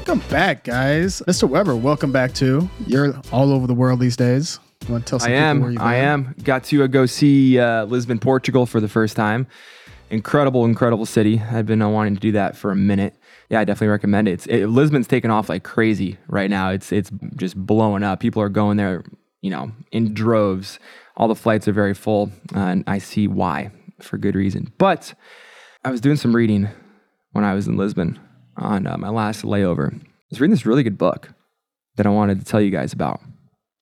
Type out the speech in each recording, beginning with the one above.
Welcome back, guys. Mr. Weber, welcome back too. You're all over the world these days. You want to tell some I people where am. you've I am. Got to uh, go see uh, Lisbon, Portugal for the first time. Incredible, incredible city. I've been uh, wanting to do that for a minute. Yeah, I definitely recommend it. It's, it. Lisbon's taken off like crazy right now. It's it's just blowing up. People are going there, you know, in droves. All the flights are very full, uh, and I see why for good reason. But I was doing some reading when I was in Lisbon on uh, my last layover. I was reading this really good book that I wanted to tell you guys about.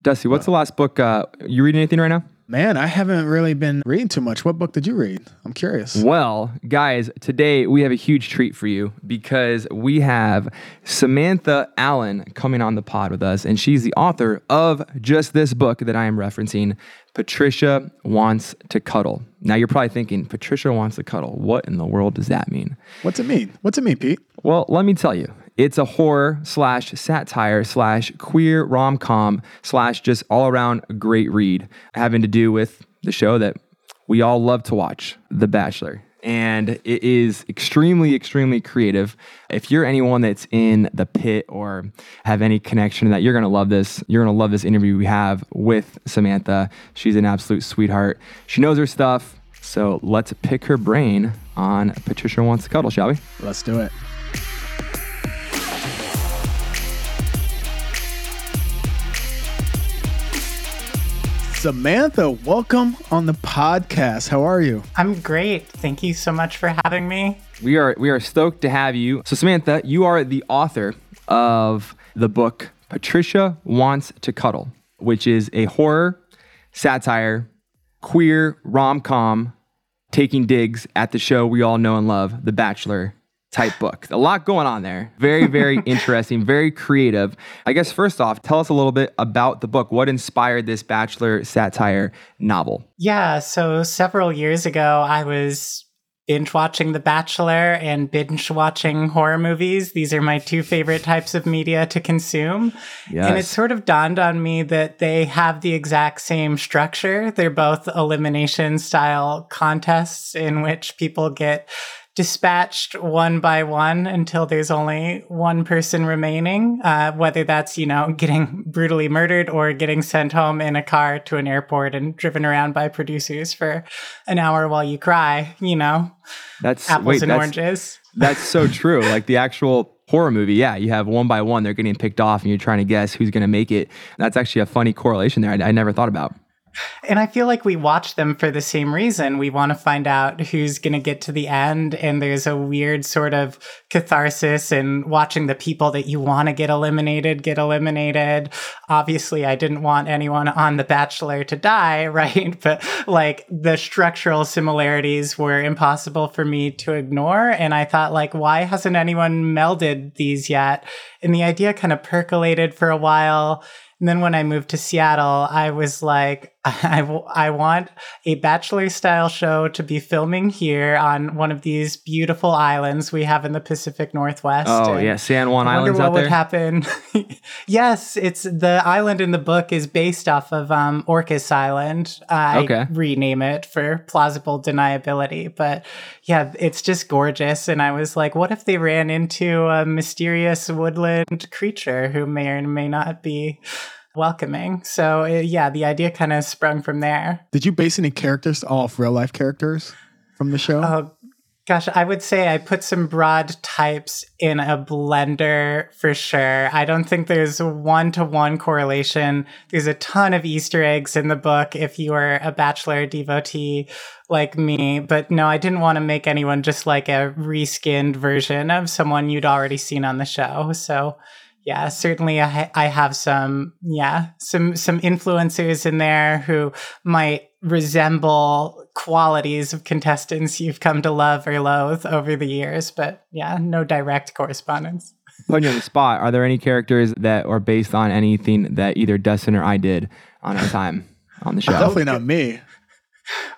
Dusty, what's the last book? Uh, you reading anything right now? Man, I haven't really been reading too much. What book did you read? I'm curious. Well, guys, today we have a huge treat for you because we have Samantha Allen coming on the pod with us, and she's the author of just this book that I am referencing Patricia Wants to Cuddle. Now, you're probably thinking, Patricia Wants to Cuddle. What in the world does that mean? What's it mean? What's it mean, Pete? Well, let me tell you. It's a horror slash satire slash queer rom com slash just all around great read having to do with the show that we all love to watch, The Bachelor. And it is extremely, extremely creative. If you're anyone that's in the pit or have any connection to that, you're gonna love this. You're gonna love this interview we have with Samantha. She's an absolute sweetheart. She knows her stuff. So let's pick her brain on Patricia Wants to Cuddle, shall we? Let's do it. Samantha, welcome on the podcast. How are you? I'm great. Thank you so much for having me. We are we are stoked to have you. So Samantha, you are the author of the book Patricia Wants to Cuddle, which is a horror, satire, queer rom-com taking digs at the show we all know and love, The Bachelor type book. A lot going on there. Very, very interesting, very creative. I guess first off, tell us a little bit about the book. What inspired this Bachelor satire novel? Yeah, so several years ago, I was binge watching The Bachelor and binge watching horror movies. These are my two favorite types of media to consume. And it sort of dawned on me that they have the exact same structure. They're both elimination style contests in which people get dispatched one by one until there's only one person remaining, uh, whether that's, you know, getting brutally murdered or getting sent home in a car to an airport and driven around by producers for an hour while you cry, you know, That's apples wait, and that's, oranges. That's so true. Like the actual horror movie, yeah, you have one by one, they're getting picked off, and you're trying to guess who's going to make it. That's actually a funny correlation there. I, I never thought about. And I feel like we watch them for the same reason. We want to find out who's going to get to the end. And there's a weird sort of catharsis in watching the people that you want to get eliminated get eliminated. Obviously, I didn't want anyone on The Bachelor to die, right? But like the structural similarities were impossible for me to ignore. And I thought, like, why hasn't anyone melded these yet? And the idea kind of percolated for a while. And then when I moved to Seattle, I was like, I, w- I want a bachelor style show to be filming here on one of these beautiful islands we have in the Pacific Northwest. Oh And yeah, San Juan I wonder Islands what would there. happen. yes, it's the island in the book is based off of um, Orcas Island. I Okay. rename it for plausible deniability, but yeah, it's just gorgeous. And I was like, what if they ran into a mysterious woodland creature who may or may not be welcoming? So uh, yeah, the idea kind of sprung from there. Did you base any characters off real life characters from the show? Oh, gosh, I would say I put some broad types in a blender for sure. I don't think there's one to one correlation. There's a ton of Easter eggs in the book if you are a Bachelor devotee like me. But no, I didn't want to make anyone just like a reskinned version of someone you'd already seen on the show. So. Yeah, certainly I, ha- I have some yeah, some some influencers in there who might resemble qualities of contestants you've come to love or loathe over the years, but yeah, no direct correspondence. Putting you on the spot, are there any characters that are based on anything that either Dustin or I did on our time on the show? Definitely not me.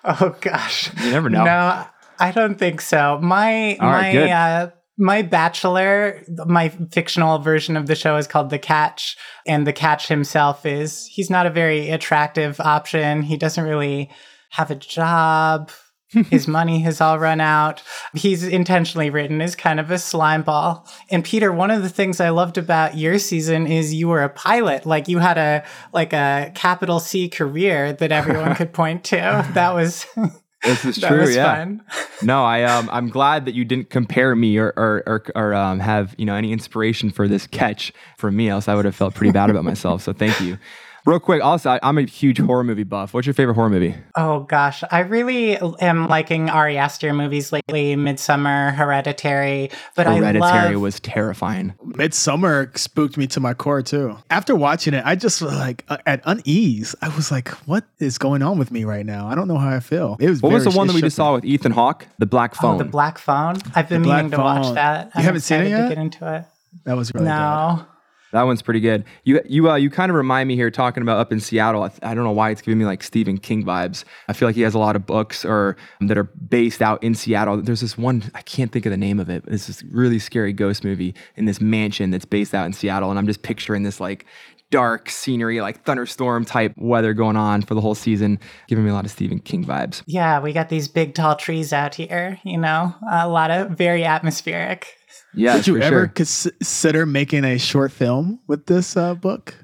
Oh gosh. You never know. No, I don't think so. My All right, my good. uh my bachelor, my fictional version of the show is called The Catch, and the catch himself is he's not a very attractive option. He doesn't really have a job. His money has all run out. He's intentionally written as kind of a slime ball. And Peter, one of the things I loved about your season is you were a pilot. Like you had a like a capital C career that everyone could point to. That was This is true. yeah. fun. No, I um, I'm glad that you didn't compare me or or or, or um, have you know any inspiration for this catch from me. Else I would have felt pretty bad about myself. So thank you. Real quick, also I, I'm a huge horror movie buff. What's your favorite horror movie? Oh gosh, I really am liking Ari Aster movies lately. Midsommar, Hereditary, but Hereditary I love was terrifying. Midsommar spooked me to my core too. After watching it, I just was like uh, at unease. I was like, "What is going on with me right now? I don't know how I feel." It was. What was the one that we just me. saw with Ethan Hawke? The Black oh, Phone. the Black Phone. I've been The meaning to watch that. You I'm haven't seen it yet? To get into it. That was really good. No. That one's pretty good. You you uh, you kind of remind me here talking about up in Seattle. I, th- I don't know why it's giving me like Stephen King vibes. I feel like he has a lot of books or um, that are based out in Seattle. There's this one I can't think of the name of it. It's this really scary ghost movie in this mansion that's based out in Seattle, and I'm just picturing this like dark scenery, like thunderstorm type weather going on for the whole season, giving me a lot of Stephen King vibes. Yeah, we got these big tall trees out here, you know, a lot of very atmospheric. Yeah, Did you for ever sure. consider making a short film with this uh, book?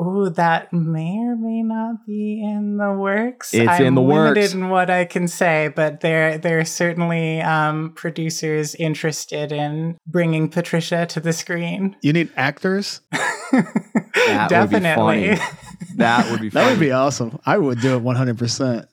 Oh, that may or may not be in the works. It's I'm in the limited works. in what I can say, but there there are certainly um, producers interested in bringing Patricia to the screen. You need actors. That Definitely. would be funny. That would be That would be awesome. I would do it 100%.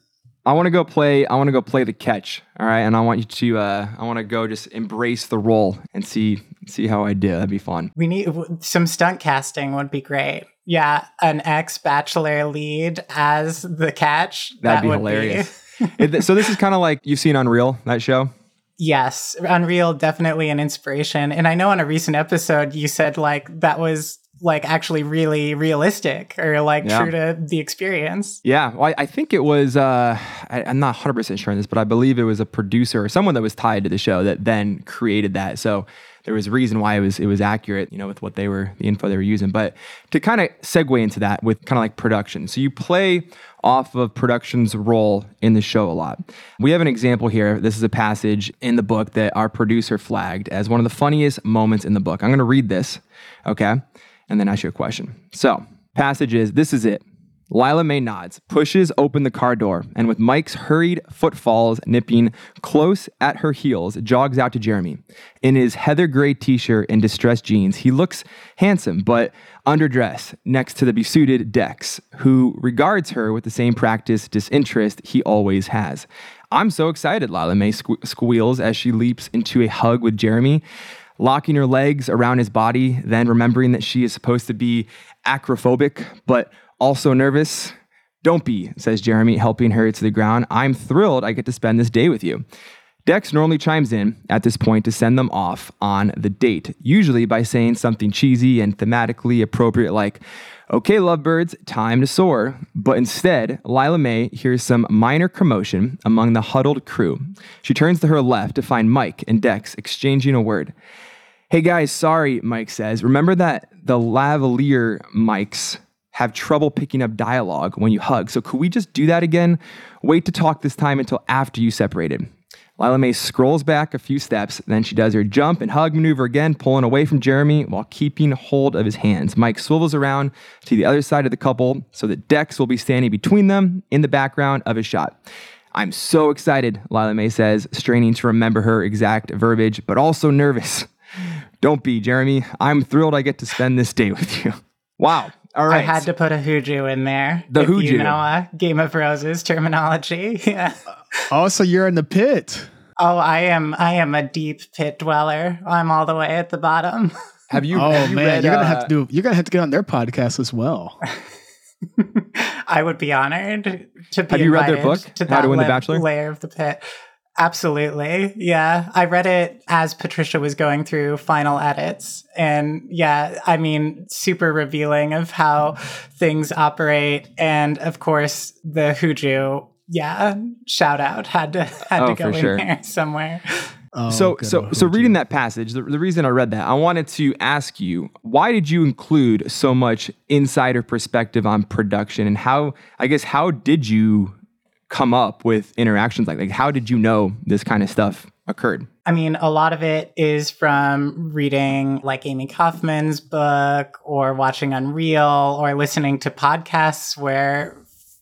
I want to go play. I want to go play the catch. All right, and I want you to. Uh, I want to go just embrace the role and see see how I do. That'd be fun. We need some stunt casting would be great. Yeah, an ex bachelor lead as the catch. That'd that be would hilarious. It- so this is kind of like you've seen Unreal that show. Yes, Unreal definitely an inspiration. And I know on a recent episode you said like that was like actually really realistic or like Yeah. true to the experience. Yeah, well, I, I think it was. Uh, I, I'm not 100 percent sure on this, but I believe it was a producer or someone that was tied to the show that then created that. So there was a reason why it was it was accurate, you know, with what they were the info they were using. But to kind of segue into that with kind of like production, so you play off of production's role in the show a lot. We have an example here. This is a passage in the book that our producer flagged as one of the funniest moments in the book. I'm going to read this, okay, and then ask you a question. So passage is this is it. Lila May nods, pushes open the car door, and with Mike's hurried footfalls nipping close at her heels, jogs out to Jeremy. In his heather gray t shirt and distressed jeans, he looks handsome, but underdressed next to the besuited Dex, who regards her with the same practice disinterest he always has. I'm so excited, Lila May sque- squeals as she leaps into a hug with Jeremy locking her legs around his body, then remembering that she is supposed to be acrophobic, but also nervous. Don't be, says Jeremy, helping her to the ground. I'm thrilled I get to spend this day with you. Dex normally chimes in at this point to send them off on the date, usually by saying something cheesy and thematically appropriate like, Okay, lovebirds, time to soar. But instead, Lila May hears some minor commotion among the huddled crew. She turns to her left to find Mike and Dex exchanging a word. Hey guys, sorry, Mike says. Remember that the lavalier mics have trouble picking up dialogue when you hug. So could we just do that again? Wait to talk this time until after you separated. Lila May scrolls back a few steps, then she does her jump and hug maneuver again, pulling away from Jeremy while keeping hold of his hands. Mike swivels around to the other side of the couple so that Dex will be standing between them in the background of his shot. I'm so excited, Lila May says, straining to remember her exact verbiage, but also nervous. Don't be, Jeremy. I'm thrilled I get to spend this day with you. Wow. All right. I had to put a hooju in there. The if hooju. You know, uh, Game of Roses terminology. Yeah. Oh, so you're in the pit. Oh, I am. I am a deep pit dweller. I'm all the way at the bottom. have you? Oh have you man, read, you're gonna uh, have to do. You're gonna have to get on their podcast as well. I would be honored to be. Have you read their book, To How to Win the la- Bachelor? Layer of the pit. Absolutely, yeah. I read it as Patricia was going through final edits, and yeah, I mean, super revealing of how things operate, and of course the Hooju. Yeah, shout out had to had Oh, to go in sure. there somewhere. Oh, so so old so reading that passage the, the reason i read that i wanted to ask you why did you include so much insider perspective on production and how i guess how did you come up with interactions like like how did you know this kind of stuff occurred? I mean, a lot of it is from reading like Amy Kaufman's book or watching Unreal or listening to podcasts where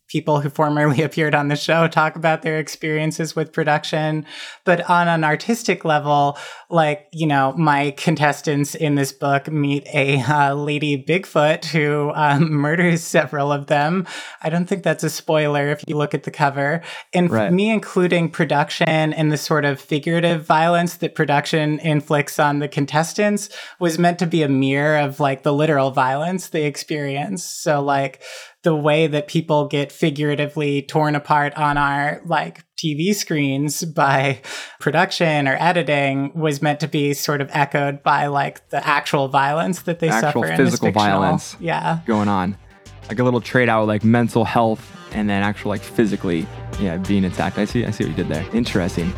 people who formerly appeared on the show talk about their experiences with production. But on an artistic level, like, you know, my contestants in this book meet a uh, lady Bigfoot who um, murders several of them. I don't think that's a spoiler if you look at the cover. And right. me including production and the sort of figurative violence that production inflicts on the contestants was meant to be a mirror of like the literal violence they experience. So, like, the way that people get figuratively torn apart on our like TV screens by production or editing was meant to be sort of echoed by like the actual violence that they actual suffer physical violence yeah. going on. Like a little trade out like mental health and then actual like physically yeah being attacked. I see i see what you did there. Interesting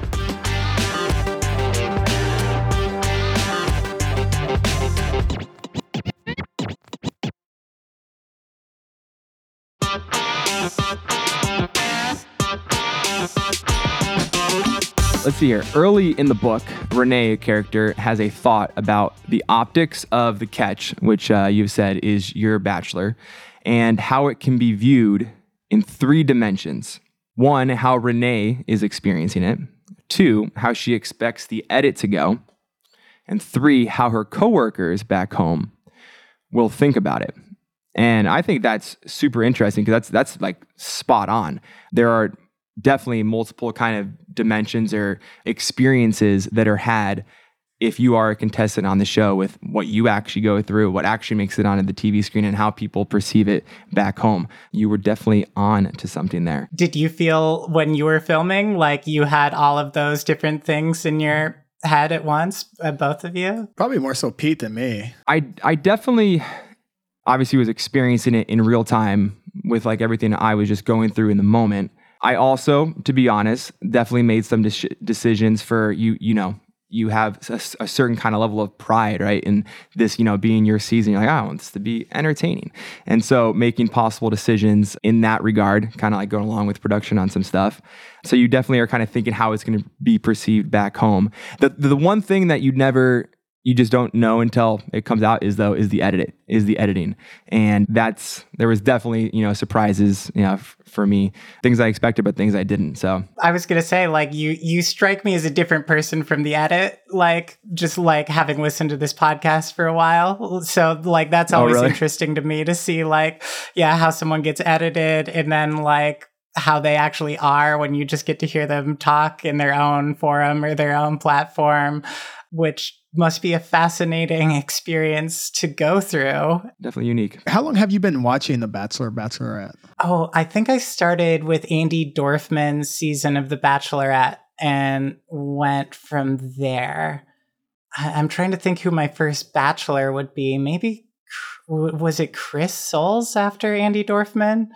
Let's see here. Early in the book, Renee, a character, has a thought about the optics of the catch, which uh, you've said is your bachelor, and how it can be viewed in three dimensions. One, how Renee is experiencing it. Two, how she expects the edit to go. And three, how her coworkers back home will think about it. And I think that's super interesting because that's that's like spot on. There are definitely multiple kind of dimensions or experiences that are had if you are a contestant on the show with what you actually go through, what actually makes it onto the TV screen, and how people perceive it back home. You were definitely on to something there. Did you feel when you were filming like you had all of those different things in your head at once, uh, both of you? Probably more so Pete than me. I I definitely obviously was experiencing it in real time with like everything I was just going through in the moment. I also, to be honest, definitely made some de- decisions for you. You know, you have a, a, certain kind of level of pride, right? In this, you know, being your season, you're like, I want this to be entertaining. And so making possible decisions in that regard, kind of like going along with production on some stuff. So you definitely are kind of thinking how it's going to be perceived back home. The, the one thing that you never you just don't know until it comes out is though is the edit is the editing. And that's there was definitely you know surprises you know f- for me. Things i expected but things i didn't so. I was gonna say like you you strike me as a different person from the edit like just like having listened to this podcast for a while. So like that's oh, always oh, really? interesting to me to see like yeah how someone gets edited and then like how they actually are when you just get to hear them talk in their own forum or their own platform which must be a fascinating experience to go through. Definitely unique. How long have you been watching The Bachelor Bachelorette? Oh, I think I started with Andi Dorfman's season of The Bachelorette and went from there. I'm trying to think who my first bachelor would be. Maybe was it Chris Soules after Andy Dorfman?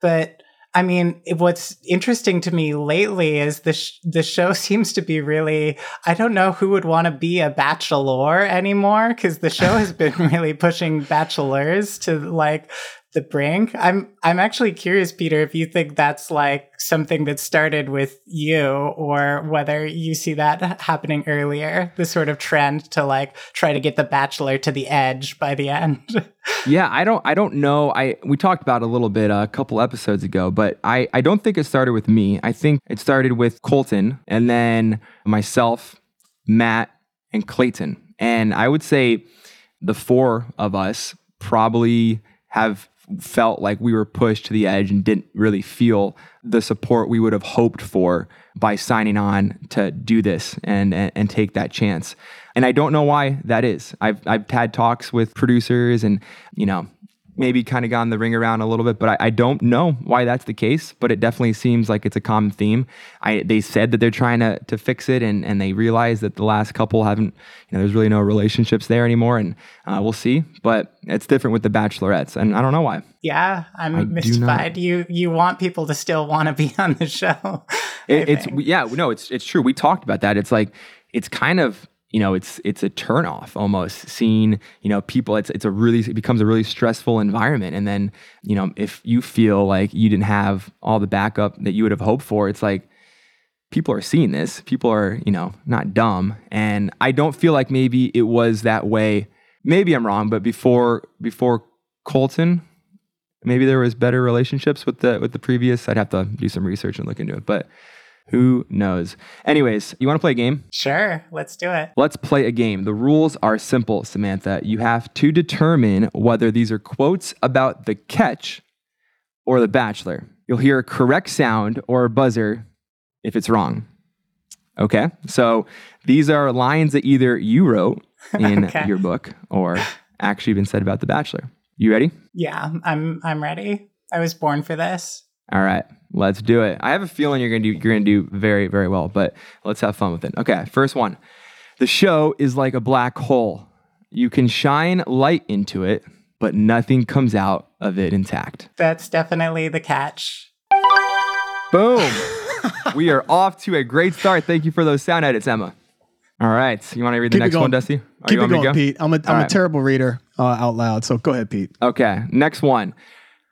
But I mean, what's interesting to me lately is the sh- the show seems to be really. I don't know who would want to be a bachelor anymore because the show has been really pushing bachelors to like the brink. I'm I'm actually curious, Peter, if you think that's like something that started with you, or whether you see that happening earlier. The sort of trend to like try to get the bachelor to the edge by the end. yeah, I don't I don't know. I we talked about a little bit uh, a couple episodes ago, but I I don't think it started with me. I think it started with Colton, and then myself, Matt, and Clayton. And I would say the four of us probably have felt like we were pushed to the edge and didn't really feel the support we would have hoped for by signing on to do this and, and, and take that chance. And I don't know why that is. I've I've had talks with producers and you know maybe kind of gone the ring around a little bit, but I, I, don't know why that's the case. But it definitely seems like it's a common theme. I they said that they're trying to to fix it, and and they realize that the last couple haven't. You know, there's really no relationships there anymore, and uh, we'll see. But it's different with the Bachelorettes, and I don't know why. Yeah, I'm I mystified. You you want people to still want to be on the show. It, it's yeah, no, it's it's true. We talked about that. It's like it's kind of you know, it's it's a turnoff almost seeing, you know, people it's it's a really it becomes a really stressful environment. And then, you know, if you feel like you didn't have all the backup that you would have hoped for, it's like people are seeing this. People are, you know, not dumb. And I don't feel like maybe it was that way. Maybe I'm wrong, but before before Colton, maybe there was better relationships with the with the previous. I'd have to do some research and look into it. But who knows? Anyways, you want to play a game? Sure, let's do it. Let's play a game. The rules are simple, Samantha. You have to determine whether these are quotes about the catch or the bachelor. You'll hear a correct sound or a buzzer if it's wrong. Okay? So these are lines that either you wrote in Okay. your book or actually been said about the bachelor. You ready? Yeah, I'm I'm ready. I was born for this. All right, let's do it. I have a feeling you're gonna do you're gonna do very very well, but let's have fun with it. Okay, first one. The show is like a black hole. You can shine light into it, but nothing comes out of it intact. That's definitely the catch. Boom. we are off to a great start. Thank you for those sound edits, Emma. All right, you want to read the Keep it next going. one, Dusty? Or Keep you it want me to going, go? Pete. I'm a, I'm All a right. terrible reader uh, out loud. So go ahead, Pete. Okay, next one.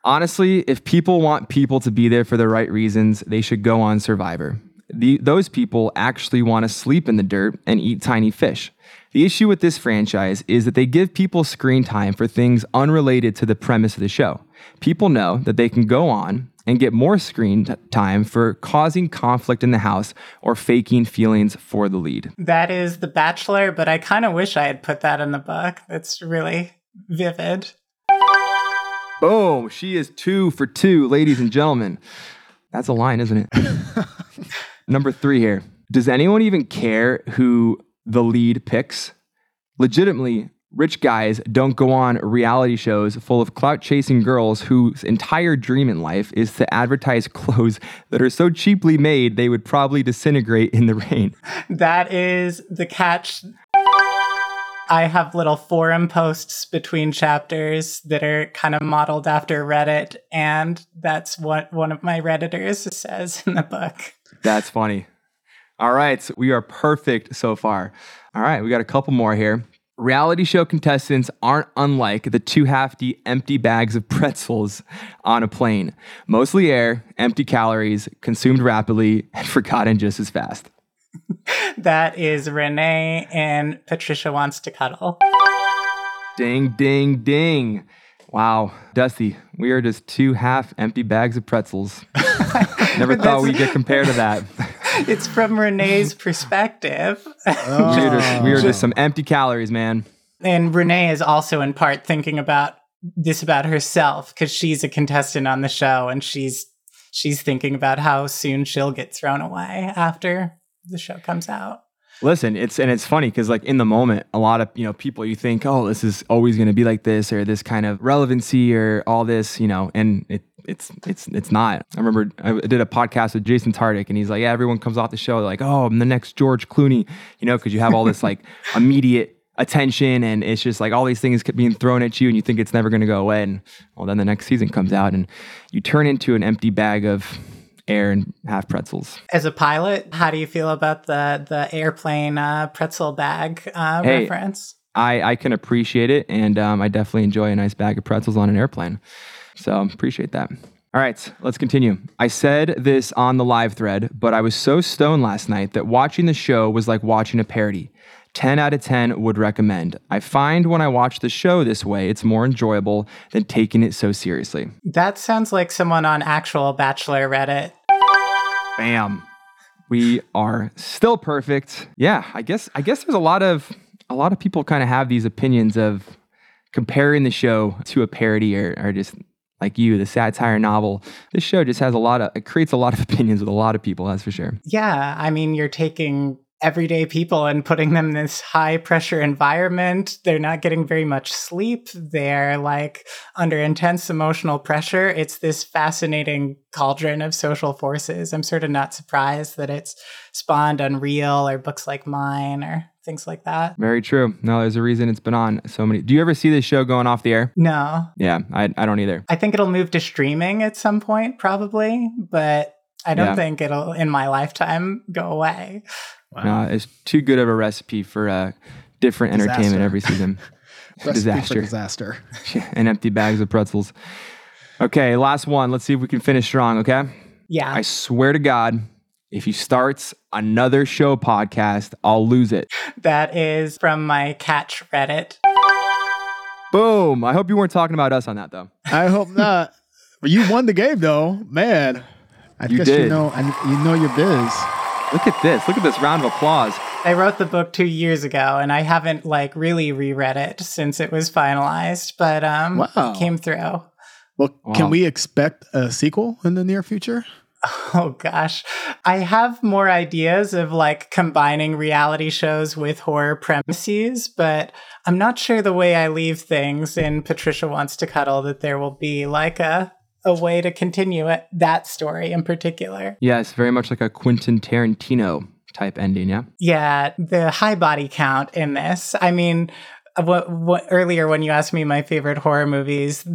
Honestly, if people want people to be there for the right reasons, they should go on Survivor. The, those people actually want to sleep in the dirt and eat tiny fish. The issue with this franchise is that they give people screen time for things unrelated to the premise of the show. People know that they can go on and get more screen t- time for causing conflict in the house or faking feelings for the lead. That is The Bachelor, but I kind of wish I had put that in the book. That's really vivid. Boom, she is two for two, ladies and gentlemen. That's a line, isn't it? Number three here. Does anyone even care who the lead picks? Legitimately, rich guys don't go on reality shows full of clout chasing girls whose entire dream in life is to advertise clothes that are so cheaply made they would probably disintegrate in the rain. That is the catch. I have little forum posts between chapters that are kind of modeled after Reddit, and that's what one of my Redditors says in the book. That's funny. All right, so we are perfect so far. All right, we got a couple more here. Reality show contestants aren't unlike the two hefty empty bags of pretzels on a plane. Mostly air, empty calories, consumed rapidly, and forgotten just as fast. That is Renee and Patricia Wants to Cuddle. Ding, ding, ding. Wow, Dusty, we are just two half empty bags of pretzels. Never thought we'd get compared to that. It's from Renee's perspective. we, are just, we are just some empty calories, man. and Renee is also in part thinking about this about herself because she's a contestant on the show and she's she's thinking about how soon she'll get thrown away after the show comes out. Listen, it's and it's funny because like in the moment, a lot of you know people you think, oh, this is always going to be like this or this kind of relevancy or all this, you know, and it it's it's it's not. I remember I did a podcast with Jason Tartick, and he's like, yeah, everyone comes off the show like, oh, I'm the next George Clooney, you know, because you have all this like immediate attention and it's just like all these things being thrown at you and you think it's never going to go away and well then the next season comes out and you turn into an empty bag of air and half pretzels As a pilot, how do you feel about the the airplane uh, pretzel bag uh, Hey. reference? I, I can appreciate it, and um, I definitely enjoy a nice bag of pretzels on an airplane. So appreciate that. All right, let's continue. I said this on the live thread, but I was so stoned last night that watching the show was like watching a parody. 10 out of 10 would recommend. I find when I watch the show this way, it's more enjoyable than taking it so seriously. That sounds like someone on actual Bachelor Reddit. Bam. We are still perfect. Yeah, I guess I guess there's a lot of a lot of people kind of have these opinions of comparing the show to a parody or, or just like you, the satire novel. This show just has a lot of it creates a lot of opinions with a lot of people, that's for sure. Yeah, I mean, you're taking everyday people and putting them in this high pressure environment. They're not getting very much sleep. They're like under intense emotional pressure. It's this fascinating cauldron of social forces. I'm sort of not surprised that it's spawned Unreal or books like mine or things like that. Very true. No, there's a reason it's been on so many. Do you ever see this show going off the air? No, Yeah, I, I don't either. I think it'll move to streaming at some point, probably, but I don't Yeah. think it'll in my lifetime go away. Uh, it's too good of a recipe for uh, different entertainment every season. Disaster. disaster. and empty bags of pretzels. Okay, last one. Let's see if we can finish strong. Okay. Yeah. I swear to God, if he starts another show podcast, I'll lose it. that is from my catch Reddit. Boom. I hope you weren't talking about us on that though. I hope not. But you won the game though, man. I You guess you did. know, and you know your biz. Look at this. Look at this round of applause. I wrote the book two years ago and I haven't like really reread it since it was finalized, but um Wow. it came through. Well, Wow. can we expect a sequel in the near future? Oh gosh. I have more ideas of like combining reality shows with horror premises, but I'm not sure the way I leave things in Patricia Wants to Cuddle that there will be like a a way to continue it that story in particular. Yeah, it's very much like a Quentin Tarantino type ending. Yeah. Yeah, the high body count in this. I mean, what, what earlier when you asked me my favorite horror movies,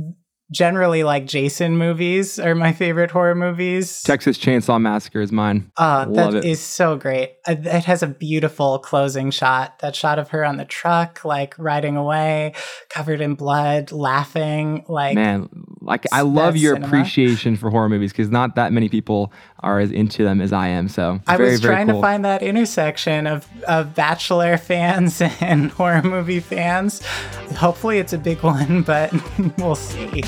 generally like Jason movies are my favorite horror movies. Texas Chainsaw Massacre is mine. Oh, Love that it. is so great. Uh, It has a beautiful closing shot. That shot of her on the truck, like riding away, covered in blood, laughing. Like, Man, like I love That's your cinema. appreciation for horror movies because not that many people are as into them as I am. So I very, was trying cool. to find that intersection of, of Bachelor fans and horror movie fans. Hopefully, it's a big one, but we'll see.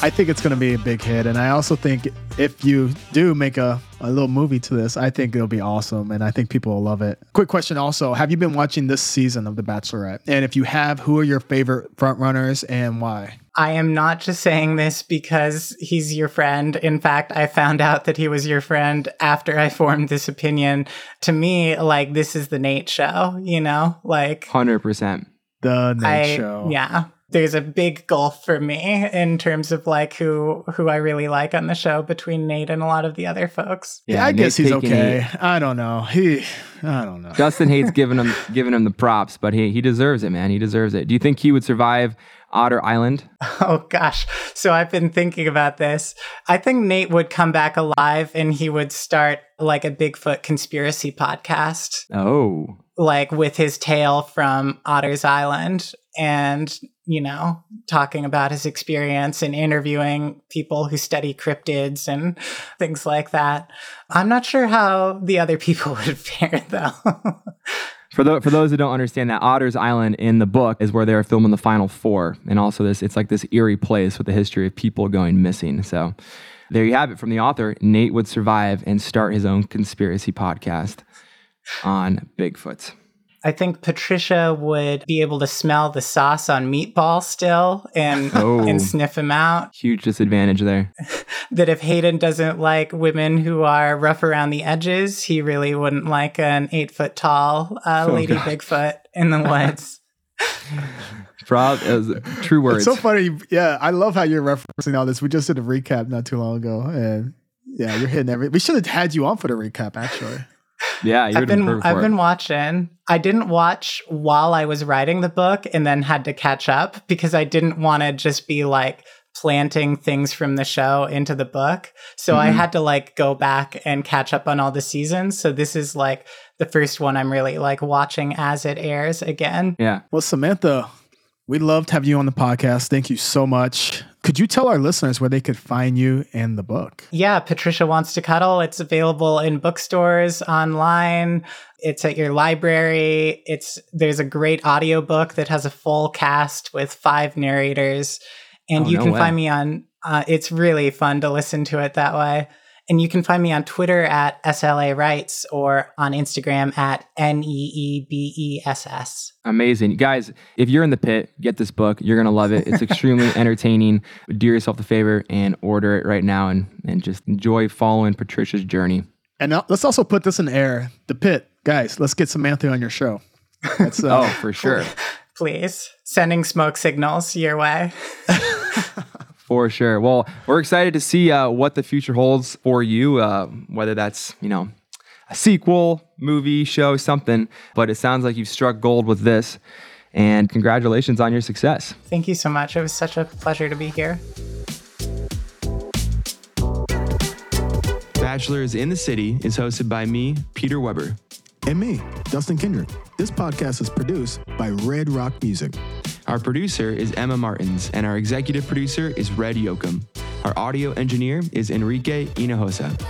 I think it's going to be a big hit. And I also think if you do make a, a little movie to this, I think it'll be awesome. And I think people will love it. Quick question also Have you been watching this season of The Bachelorette? And if you have, who are your favorite frontrunners and why? I am not just saying this because he's your friend. In fact, I found out that he was your friend after I formed this opinion. To me, like, this is the Nate show, you know? Like, 100%. The Nate I, Show. yeah. There's a big gulf for me in terms of like who who I really like on the show between Nate and a lot of the other folks. Yeah, I Nate's guess he's okay. heat. I don't know. He, I don't know. Justin hates giving him giving him the props, but he he deserves it, man. He deserves it. Do you think he would survive Otter Island? Oh gosh. So I've been thinking about this. I think Nate would come back alive and he would start like a Bigfoot conspiracy podcast, Oh, like with his tale from Otter's Island and, you know, talking about his experience and interviewing people who study cryptids and things like that. I'm not sure how the other people would fare though. For, tho- for those who don't understand that, Otter's Island in the book is where they are filming the final four. And also this, it's like this eerie place with a history of people going missing. So there you have it from the author. Nate would survive and start his own conspiracy podcast on Bigfoot. I think Patricia would be able to smell the sauce on meatball still and Oh. and sniff him out. Huge disadvantage there. that if Hayden doesn't like women who are rough around the edges, he really wouldn't like an eight foot tall uh, Oh, lady God. Bigfoot in the woods. Proud as true words. It's so funny. Yeah, I love how you're referencing all this. We just did a recap not too long ago, and yeah, you're hitting every. We should have had you on for the recap, actually. Yeah, you I've been I've for been watching. I didn't watch while I was writing the book and then had to catch up because I didn't want to just be like planting things from the show into the book. So I Mhm. had to like go back and catch up on all the seasons. So this is like the first one I'm really like watching as it airs again. Yeah. Well, Samantha, we'd love to have you on the podcast. Thank you so much. Could you tell our listeners where they could find you and the book? Yeah, Patricia Wants to Cuddle. It's available in bookstores, online. It's at your library. It's there's a great audiobook that has a full cast with five narrators. And Oh, you no can way. find me on uh, it's really fun to listen to it that way. And you can find me on Twitter at SLA Writes or on Instagram at N E E B E S S. Amazing. Guys, if you're in the pit, get this book. You're going to love it. It's extremely entertaining. Do yourself the favor and order it right now and, and just enjoy following Patricia's journey. And now, let's also put this in air. The pit, guys. Let's get Samantha on your show. That's uh, Oh, for sure. Please. Sending smoke signals your way. For sure. Well, we're excited to see uh, what the future holds for you, uh, whether that's, you know, a sequel, movie, show, something. But it sounds like you've struck gold with this. And congratulations on your success. Thank you so much. It was such a pleasure to be here. Bachelors in the City is hosted by me, Peter Weber. And me, Dustin Kendrick. This podcast is produced by Red Rock Music. Our producer is Emma Martins, and our executive producer is Red Yoakum. Our audio engineer is Enrique Hinojosa.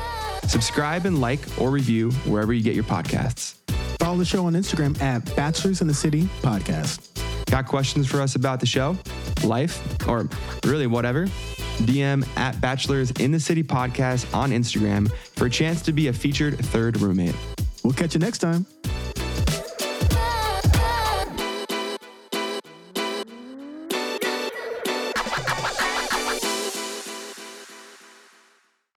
Subscribe and like or review wherever you get your podcasts. Follow the show on Instagram at Bachelors in the City Podcast. Got questions for us about the show, life, or really whatever? DM at Bachelors in the City Podcast on Instagram for a chance to be a featured third roommate. We'll catch you next time.